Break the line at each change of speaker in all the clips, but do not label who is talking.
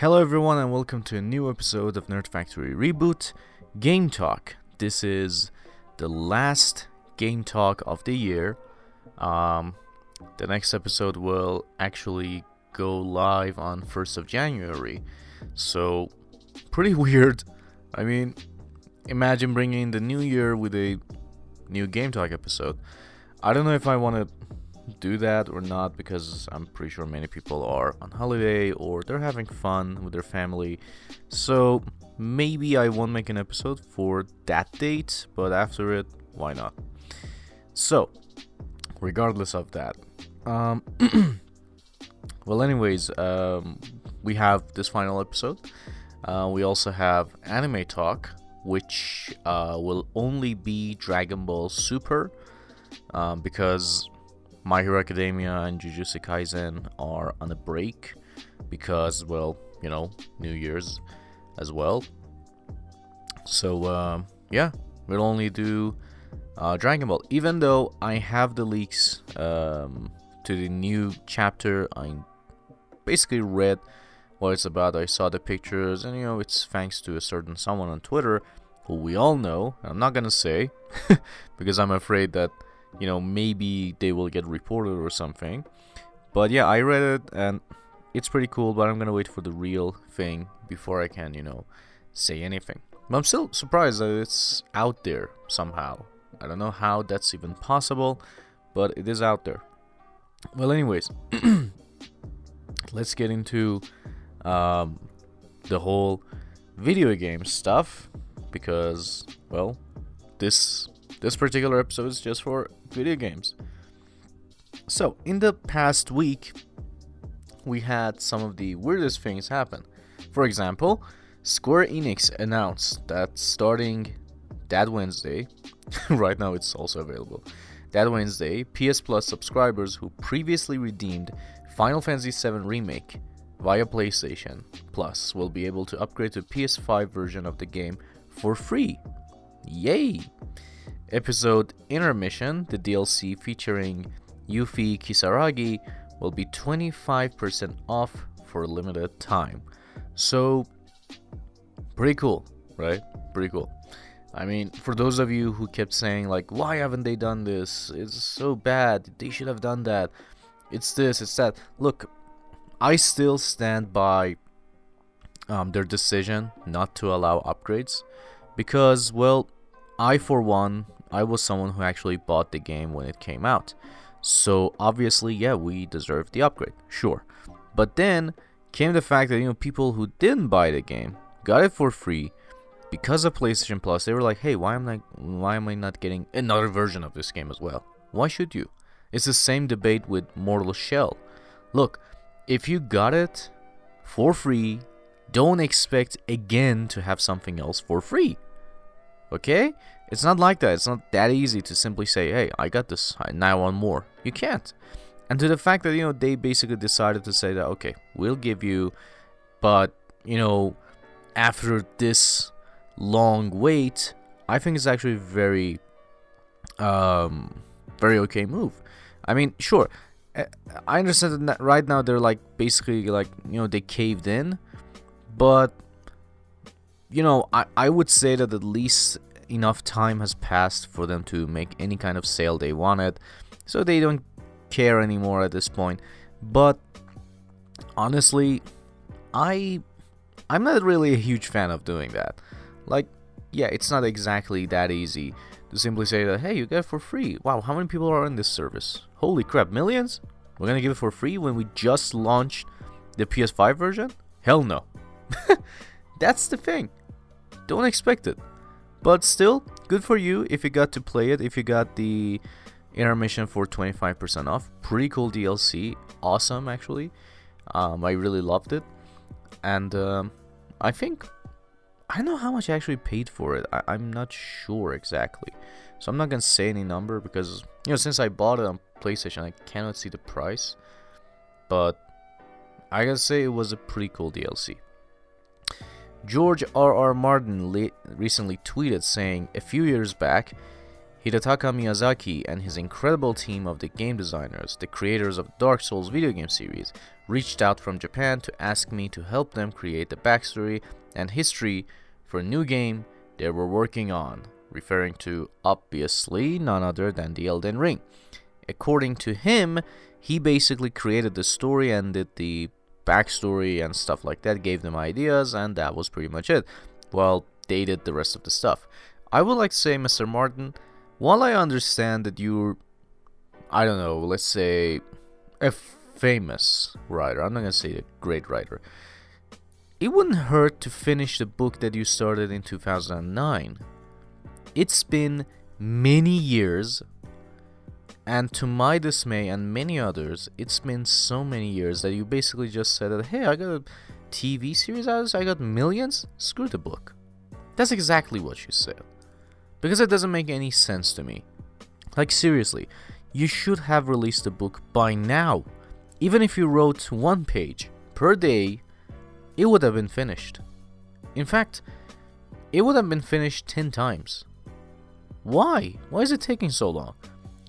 Hello, everyone, and welcome to a new episode of Nerd Factory Reboot Game Talk. This is the last game talk of the year. Um, the next episode will actually go live on 1st of January. So, pretty weird. I mean, imagine bringing the new year with a new game talk episode. I don't know if I want to do that or not because I'm pretty sure many people are on holiday or they're having fun with their family. So maybe I won't make an episode for that date, but after it, why not? So, regardless of that, um, well, anyways, um, we have this final episode. Uh, we also have anime talk, which uh, will only be Dragon Ball Super, um, because my Hero Academia and Jujutsu Kaisen are on a break because, well, you know, New Year's as well. So, uh, yeah, we'll only do uh, Dragon Ball. Even though I have the leaks um, to the new chapter, I basically read what it's about. I saw the pictures, and you know, it's thanks to a certain someone on Twitter who we all know. I'm not gonna say because I'm afraid that you know, maybe they will get reported or something. But yeah, I read it and it's pretty cool, but I'm gonna wait for the real thing before I can, you know, say anything. But I'm still surprised that it's out there somehow. I don't know how that's even possible, but it is out there. Well, anyways, let's get into um, the whole video game stuff because, well, this this particular episode is just for video games. So, in the past week, we had some of the weirdest things happen. For example, Square Enix announced that starting that Wednesday, right now it's also available, that Wednesday, PS Plus subscribers who previously redeemed Final Fantasy VII Remake via PlayStation Plus will be able to upgrade to PS5 version of the game for free. Yay! Episode Intermission, the DLC featuring Yuffie Kisaragi, will be 25% off for a limited time. So, pretty cool, right? Pretty cool. I mean, for those of you who kept saying, like, why haven't they done this? It's so bad. They should have done that. It's this, it's that. Look, I still stand by um, their decision not to allow upgrades because, well, I, for one, I was someone who actually bought the game when it came out. So obviously, yeah, we deserved the upgrade, sure. But then came the fact that you know people who didn't buy the game got it for free because of PlayStation Plus. They were like, "Hey, why am I why am I not getting another version of this game as well? Why should you?" It's the same debate with Mortal Shell. Look, if you got it for free, don't expect again to have something else for free. Okay? It's not like that. It's not that easy to simply say, hey, I got this, now I want more. You can't. And to the fact that, you know, they basically decided to say that, okay, we'll give you, but, you know, after this long wait, I think it's actually very, um, very okay move. I mean, sure, eh, I understand that right now they're like basically like, you know, they caved in, but you know, I, I would say that at least enough time has passed for them to make any kind of sale they wanted, so they don't care anymore at this point. But honestly, I I'm not really a huge fan of doing that. Like, yeah, it's not exactly that easy to simply say that hey, you get it for free. Wow, how many people are in this service? Holy crap, millions? We're gonna give it for free when we just launched the PS5 version? Hell no. That's the thing. Don't expect it. But still, good for you if you got to play it, if you got the intermission for 25% off. Pretty cool DLC. Awesome, actually. Um, I really loved it. And um, I think. I don't know how much I actually paid for it. I, am not sure exactly. So I'm not gonna say any number because, you know, since I bought it on PlayStation, I cannot see the price. But I gotta say it was a pretty cool DLC. George R. R. Martin le- recently tweeted saying, A few years back, Hidetaka Miyazaki and his incredible team of the game designers, the creators of Dark Souls video game series, reached out from Japan to ask me to help them create the backstory and history for a new game they were working on, referring to obviously none other than the Elden Ring. According to him, he basically created the story and did the backstory and stuff like that, gave them ideas, and that was pretty much it. Well, they did the rest of the stuff. I would like to say, Mr. Martin, while I understand that you're, I don't know, let's say, a famous writer, I'm not gonna say a great writer, it wouldn't hurt to finish the book that you started in 2009. It's been many years, and to my dismay and many others, it's been so many years that you basically just said that, hey, I got a TV series out of this, I got millions, screw the book. That's exactly what you said. Because it doesn't make any sense to me. Like, seriously, you should have released the book by now. Even if you wrote one page per day it would have been finished. In fact, it would have been finished 10 times. Why? Why is it taking so long?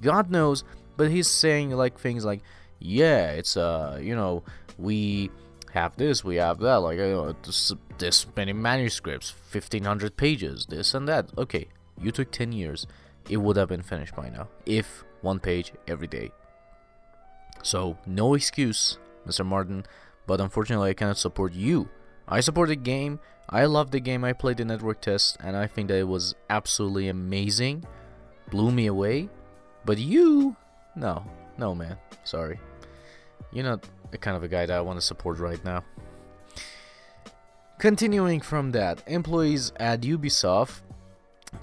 God knows, but he's saying like things like, yeah, it's uh, you know, we have this, we have that, like you know, this, this many manuscripts, 1500 pages, this and that. Okay, you took 10 years. It would have been finished by now if one page every day. So, no excuse, Mr. Martin but unfortunately I cannot support you. I support the game, I love the game, I played the network test, and I think that it was absolutely amazing. Blew me away. But you, no, no man, sorry. You're not the kind of a guy that I want to support right now. Continuing from that, employees at Ubisoft,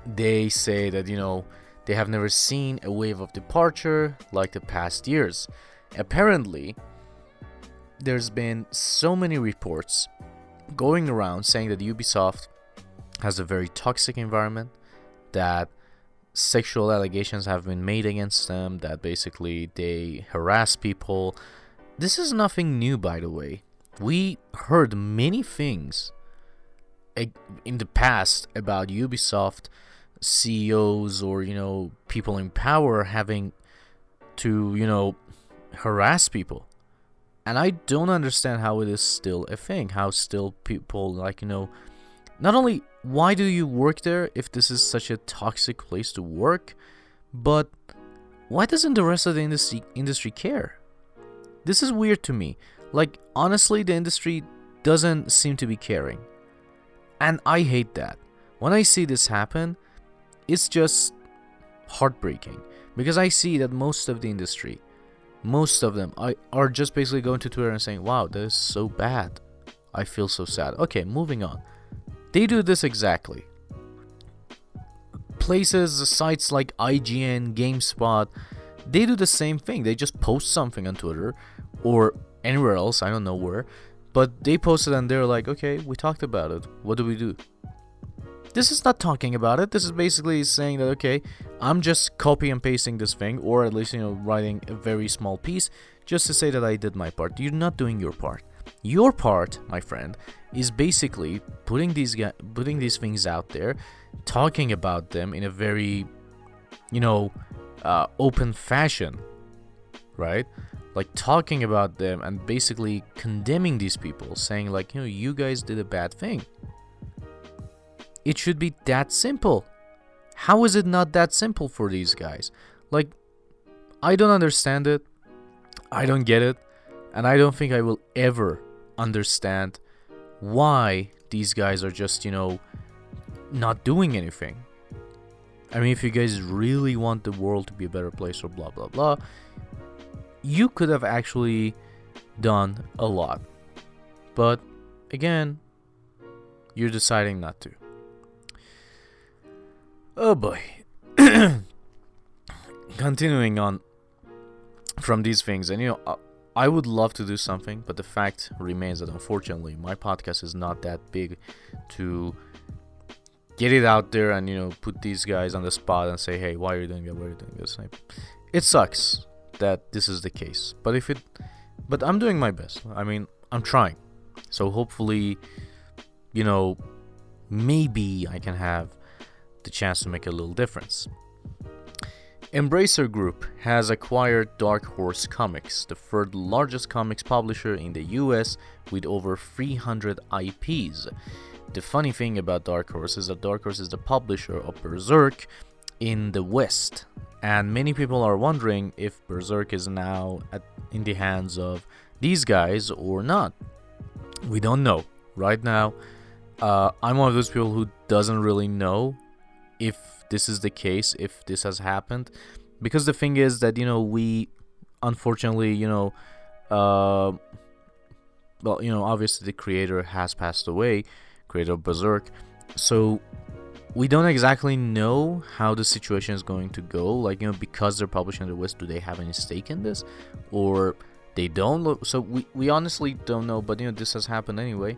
they say that, you know, they have never seen a wave of departure like the past years. Apparently, there's been so many reports going around saying that Ubisoft has a very toxic environment, that sexual allegations have been made against them, that basically they harass people. This is nothing new, by the way. We heard many things in the past about Ubisoft CEOs or, you know, people in power having to, you know, harass people and I don't understand how it is still a thing. How still people like you know, not only why do you work there if this is such a toxic place to work, but why doesn't the rest of the industry industry care? This is weird to me. Like honestly, the industry doesn't seem to be caring, and I hate that. When I see this happen, it's just heartbreaking because I see that most of the industry most of them are just basically going to Twitter and saying, wow, that is so bad. I feel so sad. Okay, moving on. They do this exactly. Places, sites like IGN, GameSpot, they do the same thing. They just post something on Twitter or anywhere else, I don't know where, but they post it and they're like, okay, we talked about it. What do we do? This is not talking about it. This is basically saying that, okay, I'm just copy and pasting this thing, or at least, you know, writing a very small piece just to say that I did my part. You're not doing your part. Your part, my friend, is basically putting these putting these things out there, talking about them in a very, you know, uh, open fashion, right? Like talking about them and basically condemning these people, saying like, you know, you guys did a bad thing. It should be that simple. How is it not that simple for these guys? Like, I don't understand it. I don't get it. And I don't think I will ever understand why these guys are just, you know, not doing anything. I mean, if you guys really want the world to be a better place or blah, blah, blah, you could have actually done a lot. But again, you're deciding not to. Oh boy. Continuing on from these things, and you know, uh, I would love to do something, but the fact remains that unfortunately my podcast is not that big to get it out there and you know put these guys on the spot and say, hey, why are you doing that? Why are you doing this? It sucks that this is the case, but if it, but I'm doing my best. I mean, I'm trying, so hopefully, you know, maybe I can have the chance to make a little difference. Embracer Group has acquired Dark Horse Comics, the third largest comics publisher in the US with over 300 IPs. The funny thing about Dark Horse is that Dark Horse is the publisher of Berserk in the West, and many people are wondering if Berserk is now at, in the hands of these guys or not. We don't know. Right now, uh, I'm one of those people who doesn't really know if this is the case, if this has happened, because the thing is that you know we, unfortunately, you know, uh, well, you know, obviously the creator has passed away, creator of Berserk, so we don't exactly know how the situation is going to go. Like you know, because they're publishing the West, do they have any stake in this, or they don't? Look, so we we honestly don't know. But you know, this has happened anyway.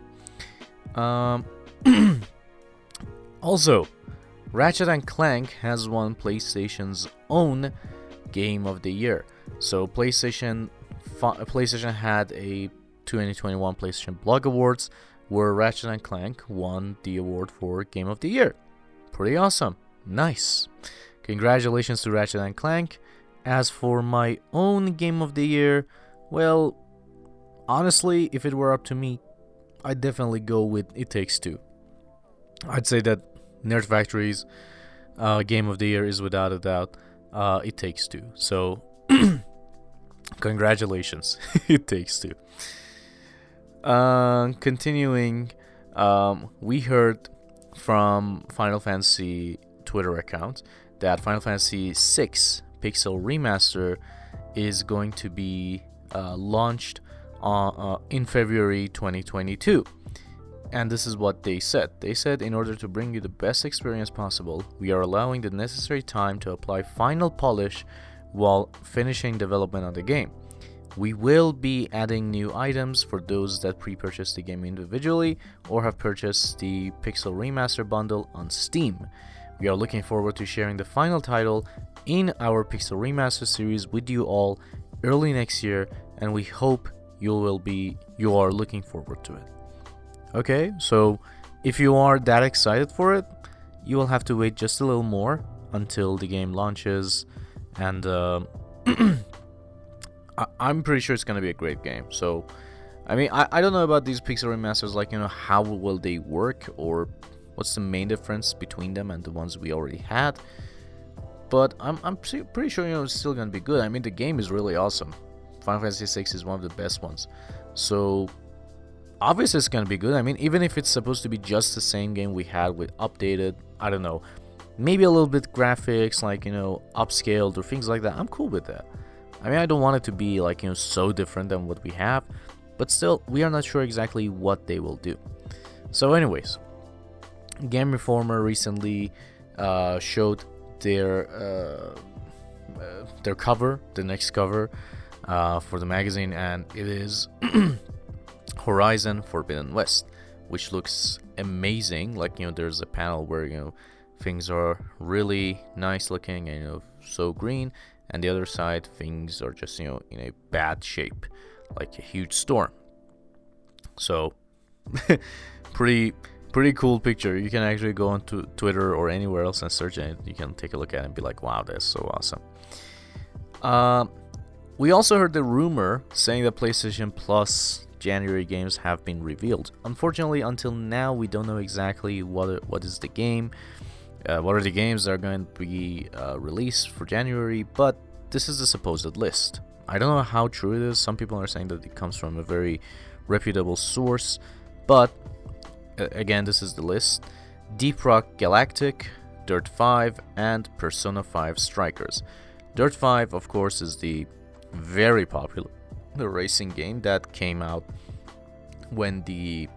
Um. also, Ratchet and Clank has won PlayStation's own Game of the Year. So PlayStation, PlayStation had a 2021 PlayStation Blog Awards where Ratchet and Clank won the award for Game of the Year. Pretty awesome. Nice. Congratulations to Ratchet and Clank. As for my own Game of the Year, well, honestly, if it were up to me, I'd definitely go with It Takes Two. I'd say that Nerd Factory's uh, Game of the Year is without a doubt uh, It Takes Two. So, congratulations, It Takes Two. Uh, continuing, um, we heard from Final Fantasy Twitter account that Final Fantasy VI Pixel Remaster is going to be uh, launched uh, in February 2022. And this is what they said. They said, in order to bring you the best experience possible, we are allowing the necessary time to apply final polish while finishing development on the game. We will be adding new items for those that pre purchased the game individually or have purchased the Pixel Remaster bundle on Steam. We are looking forward to sharing the final title in our Pixel Remaster series with you all early next year, and we hope you will be you are looking forward to it. Okay, so if you are that excited for it, you will have to wait just a little more until the game launches, and uh, I- am pretty sure it's gonna be a great game. So, I mean, I, I don't know about these Pixel remasters, like you know, how will they work or what's the main difference between them and the ones we already had. But I'm I'm pretty sure you know it's still gonna be good. I mean, the game is really awesome. Final Fantasy VI is one of the best ones. So obviously it's gonna be good. I mean, even if it's supposed to be just the same game we had with updated, I don't know, maybe a little bit graphics, like you know, upscaled or things like that. I'm cool with that. I mean, I don't want it to be like you know so different than what we have, but still, we are not sure exactly what they will do. So, anyways, Game Informer recently uh, showed their uh, uh, their cover, the next cover uh, for the magazine, and it is Horizon Forbidden West, which looks amazing. Like you know, there's a panel where you know things are really nice looking and you know so green, and the other side things are just you know in a bad shape, like a huge storm. So, pretty pretty cool picture. You can actually go onto Twitter or anywhere else and search it. You can take a look at it and be like, wow, that's so awesome. Uh, we also heard the rumor saying that PlayStation Plus January games have been revealed. Unfortunately, until now, we don't know exactly what what is the game, uh, what are the games that are going to be uh, released for January, but this is the supposed list. I don't know how true it is. Some people are saying that it comes from a very reputable source, but uh, again, this is the list. Deep Rock Galactic, Dirt 5, and Persona 5 Strikers. Dirt 5, of course, is the very popular the racing game that came out when the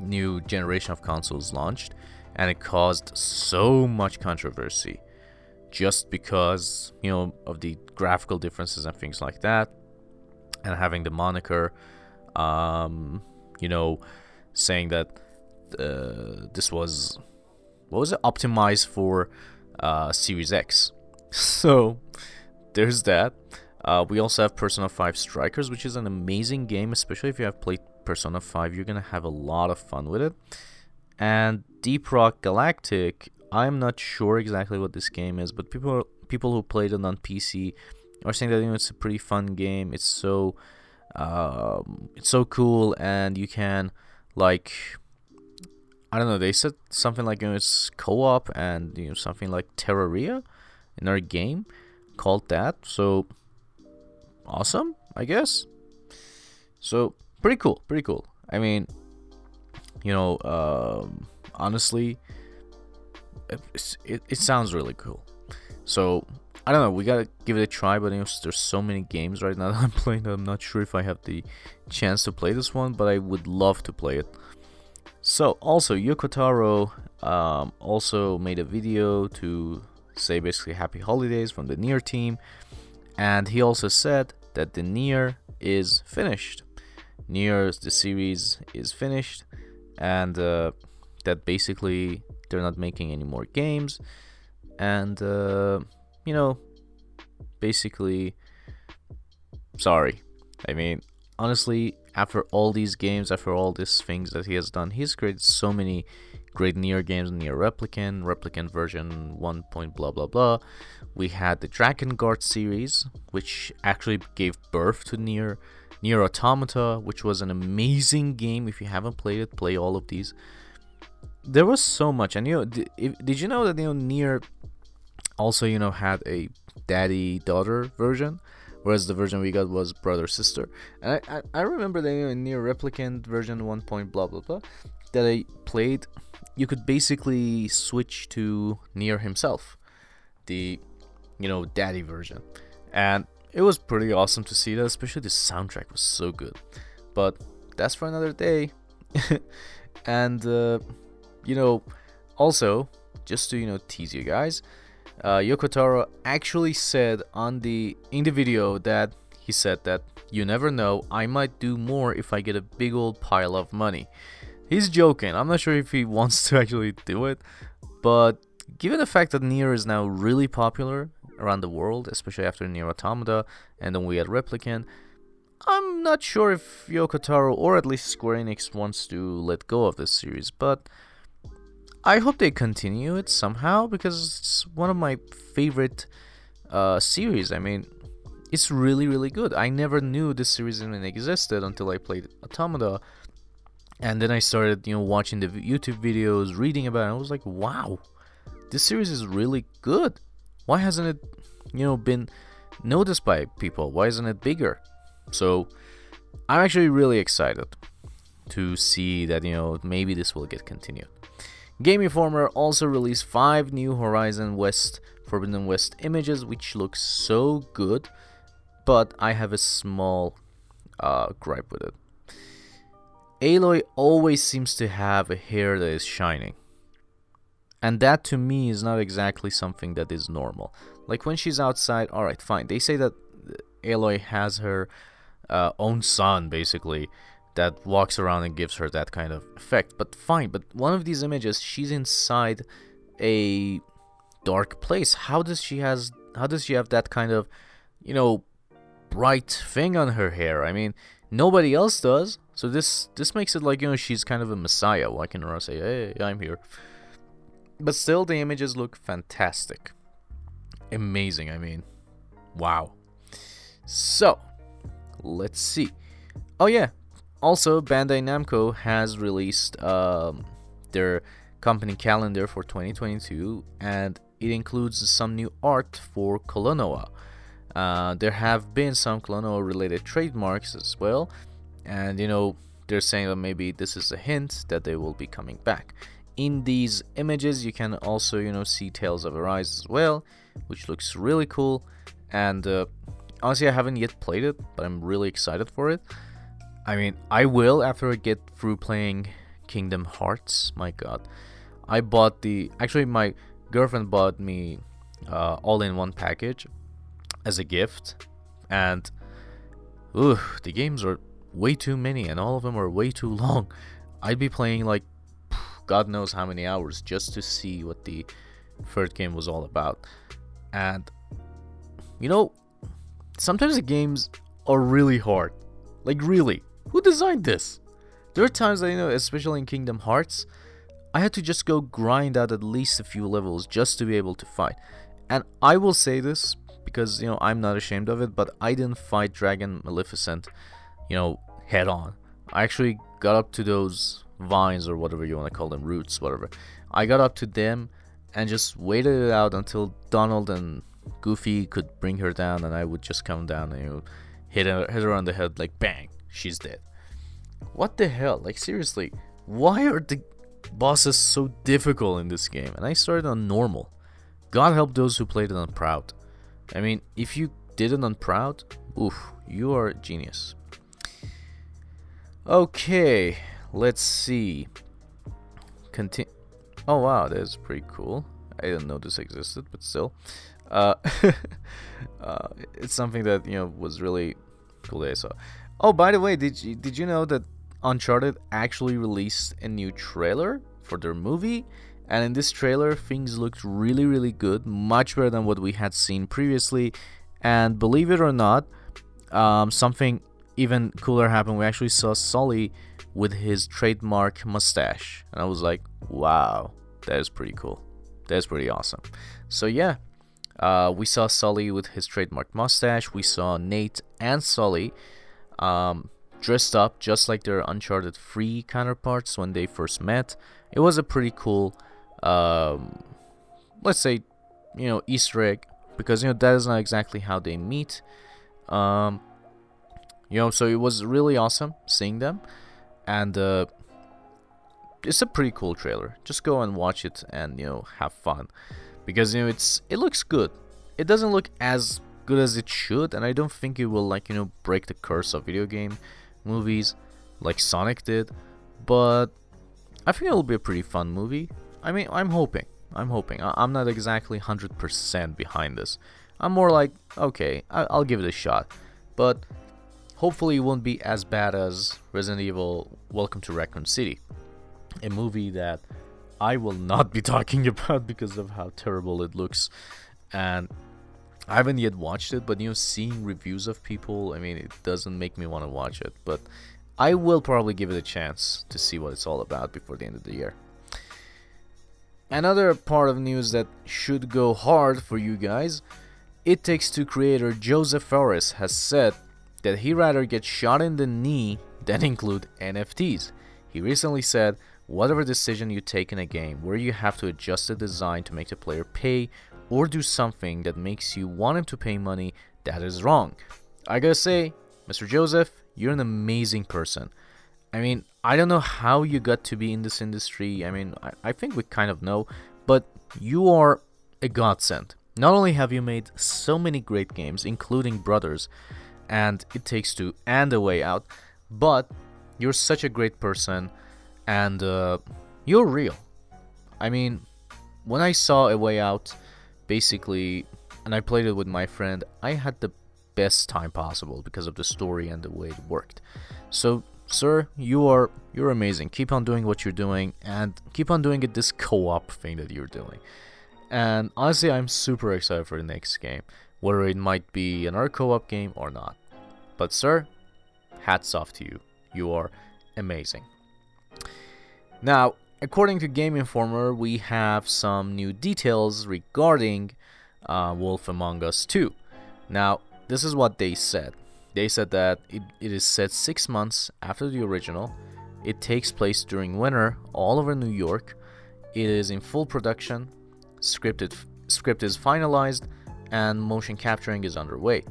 new generation of consoles launched, and it caused so much controversy just because, you know, of the graphical differences and things like that, and having the moniker, um, you know, saying that uh, this was what was it optimized for uh, Series X. So there's that. Uh, we also have Persona 5 Strikers, which is an amazing game, especially if you have played Persona 5. You're gonna have a lot of fun with it. And Deep Rock Galactic, I'm not sure exactly what this game is, but people people who played it on PC are saying that you know it's a pretty fun game. It's so um, it's so cool, and you can like I don't know. They said something like you know, it's co-op and you know something like Terraria in our game called that. So awesome, I guess. So pretty cool, pretty cool. I mean, you know, um, honestly, it, it, it sounds really cool. So I don't know. We gotta give it a try, but you know, there's so many games right now that I'm playing that I'm not sure if I have the chance to play this one, but I would love to play it. So also, Yoko Taro um, also made a video to say basically happy holidays from the NieR team, and he also said that the NieR is finished. NieR, the series is finished, and uh, that basically they're not making any more games, and uh, you know, basically, sorry. I mean, honestly, after all these games, after all these things that he has done, he's created so many great NieR games, NieR Replicant, Replicant version 1. Point blah blah blah. We had the Drakengard series, which actually gave birth to NieR. NieR Automata, which was an amazing game. If you haven't played it, play all of these. There was so much, and you know, did, did you know that you know also you know had a daddy daughter version? whereas the version we got was brother sister. And I, I, I remember that in NieR Replicant version 1. Point blah blah blah that I played, you could basically switch to Nier himself, the you know daddy version, and it was pretty awesome to see that. Especially the soundtrack was so good, but that's for another day. and uh, you know, also just to you know tease you guys, uh, Yoko Taro actually said on the in the video that he said that you never know, I might do more if I get a big old pile of money. He's joking. I'm not sure if he wants to actually do it, but given the fact that NieR is now really popular around the world, especially after NieR Automata, and then we had Replicant, I'm not sure if Yoko or at least Square Enix wants to let go of this series, but I hope they continue it somehow because it's one of my favorite uh, series. I mean, it's really, really good. I never knew this series even existed until I played Automata. And then I started, you know, watching the YouTube videos, reading about it. I was like, wow, this series is really good. Why hasn't it, you know, been noticed by people? Why isn't it bigger? So I'm actually really excited to see that, you know, maybe this will get continued. Game Informer also released five new Horizon West Forbidden West images, which look so good, but I have a small uh, gripe with it. Aloy always seems to have a hair that is shining. And that to me is not exactly something that is normal. Like when she's outside, alright, fine. They say that Aloy has her uh, own sun, basically, that walks around and gives her that kind of effect. But fine, but one of these images, she's inside a dark place. How does she has how does she have that kind of, you know, bright thing on her hair? I mean, nobody else does. So this this makes it like you know she's kind of a messiah. Can I say, "Hey, I'm here"? But still, the images look fantastic, amazing. I mean, wow. So, let's see. Oh yeah, also Bandai Namco has released um, their company calendar for 2022, and it includes some new art for Klonoa. Uh, there have been some Klonoa related trademarks as well, and you know they're saying that maybe this is a hint that they will be coming back. In these images you can also you know see tales of arise as well which looks really cool. And uh, honestly i haven't yet played it but i'm really excited for it. I mean i will after i get through playing kingdom hearts my god. I bought the actually my girlfriend bought me uh, all in one package as a gift. And ooh, the games are way too many and all of them are way too long. I'd be playing like God knows how many hours just to see what the third game was all about. And you know, sometimes the games are really hard. Like really, who designed this? There are times that you know, especially in Kingdom Hearts, I had to just go grind out at least a few levels just to be able to fight. And I will say this because, you know, I'm not ashamed of it, but I didn't fight Dragon Maleficent, you know, head on. I actually got up to those vines or whatever you want to call them, roots, whatever. I got up to them and just waited it out until Donald and Goofy could bring her down, and I would just come down and you know, hit her, hit her on the head, like bang, she's dead. What the hell? Like seriously, why are the bosses so difficult in this game? And I started on normal. God help those who played it on proud. I mean, if you did it on proud, oof, you are a genius. Okay, let's see. Continue. Oh wow, that's pretty cool. I didn't know this existed, but still, uh, uh, it's something that you know was really cool that I saw. Oh, by the way, did you did you know that Uncharted actually released a new trailer for their movie? And in this trailer, things looked really, really good, much better than what we had seen previously. And believe it or not, um, something even cooler happened. We actually saw Sully with his trademark mustache, and I was like, "Wow, that is pretty cool. That's pretty awesome." So yeah, uh, we saw Sully with his trademark mustache. We saw Nate and Sully um, dressed up just like their Uncharted 3 counterparts when they first met. It was a pretty cool, um, let's say, you know, Easter egg because you know that is not exactly how they meet. Um, you know, so it was really awesome seeing them, and uh, it's a pretty cool trailer. Just go and watch it and you know have fun because you know it's it looks good. It doesn't look as good as it should, and I don't think it will like you know break the curse of video game movies like Sonic did, but I think it'll be a pretty fun movie. I mean, I'm hoping. I'm hoping. I- am not exactly 100% behind this. I'm more like, okay, I- I'll give it a shot. But hopefully it won't be as bad as Resident Evil Welcome to Raccoon City. A movie that I will not be talking about because of how terrible it looks. And I haven't yet watched it, but you know, seeing reviews of people, I mean, it doesn't make me want to watch it. But I will probably give it a chance to see what it's all about before the end of the year. Another part of news that should go hard for you guys It Takes Two creator Joseph Fares has said that he rather get shot in the knee than include NFTs. He recently said, Whatever decision you take in a game where you have to adjust the design to make the player pay or do something that makes you want him to pay money, that is wrong. I gotta say, Mr. Joseph, you're an amazing person. I mean, I don't know how you got to be in this industry. I mean, I, I think we kind of know, but you are a godsend. Not only have you made so many great games, including Brothers and It Takes Two and A Way Out, but you're such a great person and uh, you're real. I mean, when I saw A Way Out, basically, and I played it with my friend, I had the best time possible because of the story and the way it worked. So, sir, you are you're amazing. Keep on doing what you're doing and keep on doing it this co-op thing that you're doing. And honestly, I'm super excited for the next game, whether it might be another co-op game or not. But sir, hats off to you. You are amazing. Now, according to Game Informer, we have some new details regarding uh, Wolf Among Us 2. Now, this is what they said. They said that it, it is set six months after the original. It takes place during winter all over New York. It is in full production. Scripted script is finalized, and motion capturing is underway.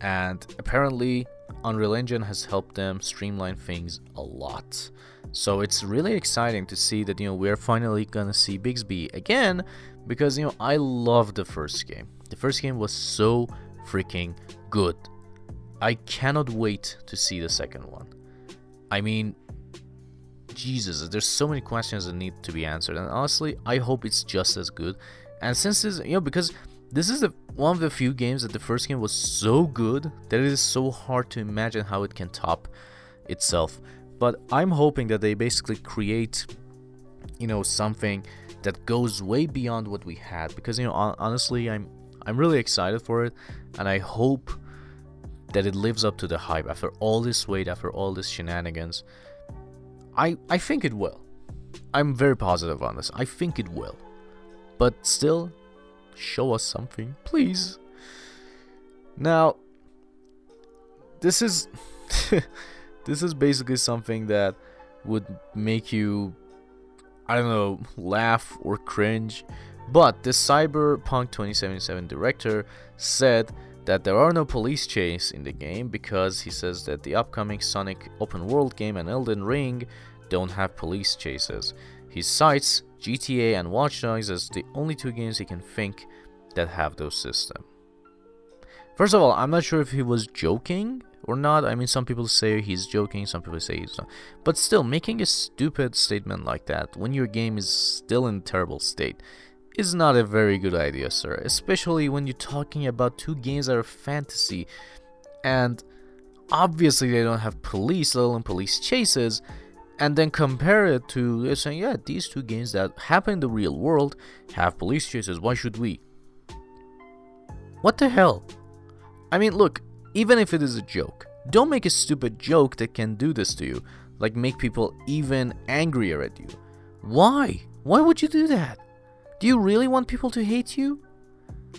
And apparently, Unreal Engine has helped them streamline things a lot. So it's really exciting to see that you know we're finally gonna see Bigby again because you know I love the first game. The first game was so freaking good. I cannot wait to see the second one. I mean, Jesus, there's so many questions that need to be answered, and honestly, I hope it's just as good. And since this, you know, because this is the one of the few games that the first game was so good that it is so hard to imagine how it can top itself. But I'm hoping that they basically create, you know, something that goes way beyond what we had. Because you know, honestly, I'm I'm really excited for it, and I hope that it lives up to the hype after all this wait, after all this shenanigans. I I think it will. I'm very positive on this. I think it will. But still, show us something, please. Mm-hmm. Now, this is this is basically something that would make you I don't know, laugh or cringe. But the Cyberpunk 2077 director said that there are no police chase in the game because he says that the upcoming Sonic open world game and Elden Ring don't have police chases. He cites GTA and Watch Dogs as the only two games he can think that have those systems. First of all, I'm not sure if he was joking or not. I mean, some people say he's joking, some people say he's not. But still, making a stupid statement like that when your game is still in terrible state is not a very good idea, sir. Especially when you're talking about two games that are fantasy and obviously they don't have police, let alone police chases. And then compare it to saying, yeah, these two games that happen in the real world have police chases. Why should we? What the hell? I mean, look, even if it is a joke, don't make a stupid joke that can do this to you, like make people even angrier at you. Why? Why would you do that? Do you really want people to hate you?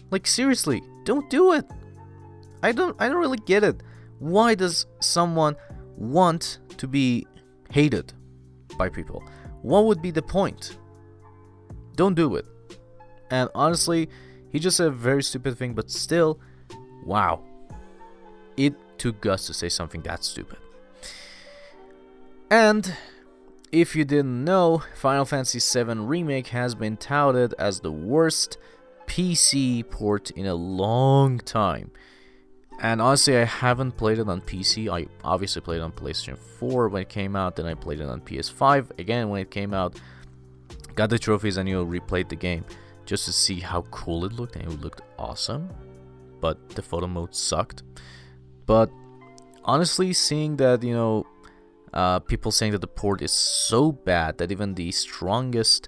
Like seriously, don't do it. I don't I don't really get it. Why does someone want to be hated by people? What would be the point? Don't do it. And honestly, he just said a very stupid thing, but still, wow. It took guts to say something that stupid. And if you didn't know, Final Fantasy VII Remake has been touted as the worst PC port in a long time. And honestly, I haven't played it on PC. I obviously played it on PlayStation 4 when it came out, then I played it on PS5 again when it came out. Got the trophies and you replayed the game just to see how cool it looked, and it looked awesome. But the photo mode sucked. But honestly, seeing that, you know, uh, people saying that the port is so bad that even the strongest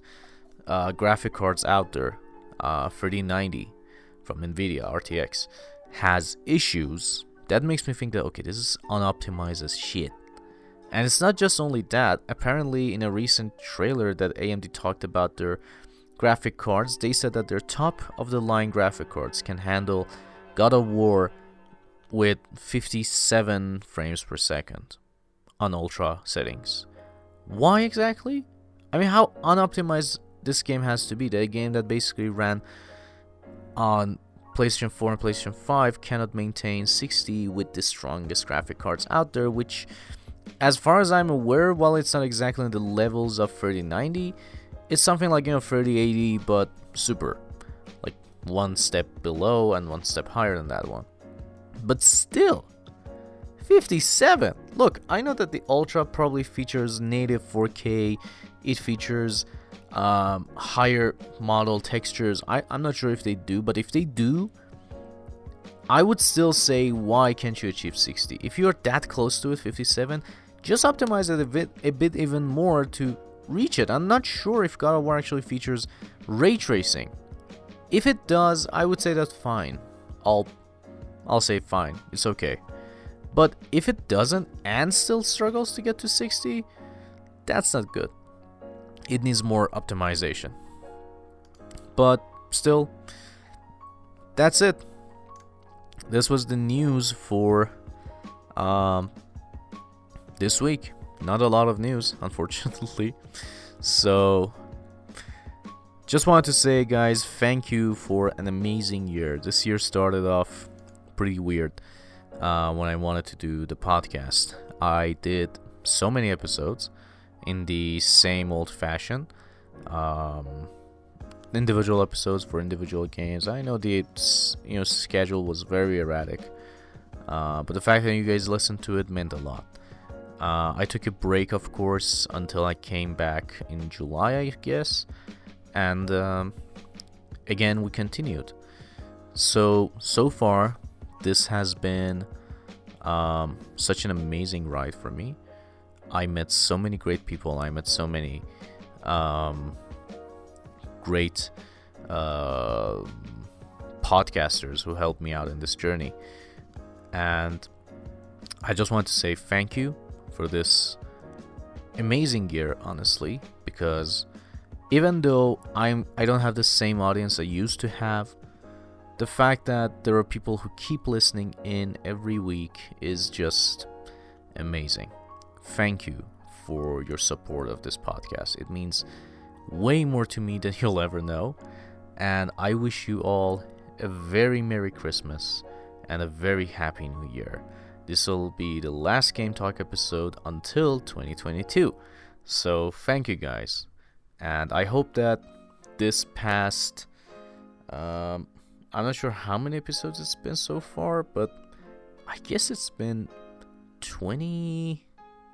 uh, graphic cards out there, uh, 3090 from Nvidia RTX, has issues. That makes me think that okay, this is unoptimized as shit. And it's not just only that. Apparently, in a recent trailer that AMD talked about their graphic cards, they said that their top of the line graphic cards can handle God of War with 57 frames per second on ultra settings. Why exactly? I mean, how unoptimized this game has to be. The game that basically ran on PlayStation 4 and PlayStation 5 cannot maintain 60 with the strongest graphic cards out there, which, as far as I'm aware, while it's not exactly in the levels of 3090, it's something like, you know, 3080, but super. Like one step below and one step higher than that one. But still, 57. Look, I know that the Ultra probably features native 4K, it features um, higher model textures. I, I'm not sure if they do, but if they do, I would still say why can't you achieve 60? If you're that close to it, 57, just optimize it a bit, a bit even more to reach it. I'm not sure if God of War actually features ray tracing. If it does, I would say that's fine. I'll I'll say fine. It's okay. But if it doesn't and still struggles to get to 60, that's not good. It needs more optimization. But still, that's it. This was the news for um, this week. Not a lot of news, unfortunately. So, just wanted to say, guys, thank you for an amazing year. This year started off pretty weird uh, when I wanted to do the podcast. I did so many episodes in the same old fashion. Um, individual episodes for individual games. I know the you know schedule was very erratic, uh, but the fact that you guys listened to it meant a lot. Uh, I took a break, of course, until I came back in July, I guess, and um, again we continued. So so far, this has been um, such an amazing ride for me. I met so many great people. I met so many um, great uh, podcasters who helped me out in this journey. And I just want to say thank you for this amazing year, honestly, because even though I'm I don't have the same audience I used to have, the fact that there are people who keep listening in every week is just amazing. Thank you for your support of this podcast. It means way more to me than you'll ever know. And I wish you all a very Merry Christmas and a very Happy New Year. This will be the last Game Talk episode until 2022. So thank you guys. And I hope that this past um, I'm not sure how many episodes it's been so far, but I guess it's been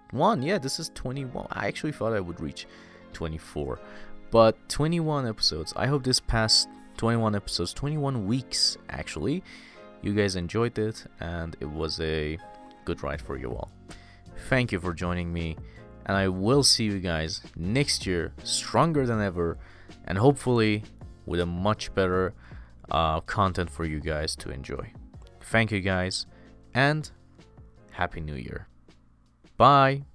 21. Yeah, this is 21. I actually thought I would reach 24, but 21 episodes. I hope this past 21 episodes, 21 weeks actually, you guys enjoyed it and it was a good ride for you all. Thank you for joining me, and I will see you guys next year, stronger than ever, and hopefully with a much better uh, content for you guys to enjoy. Thank you guys, and Happy New Year. Bye.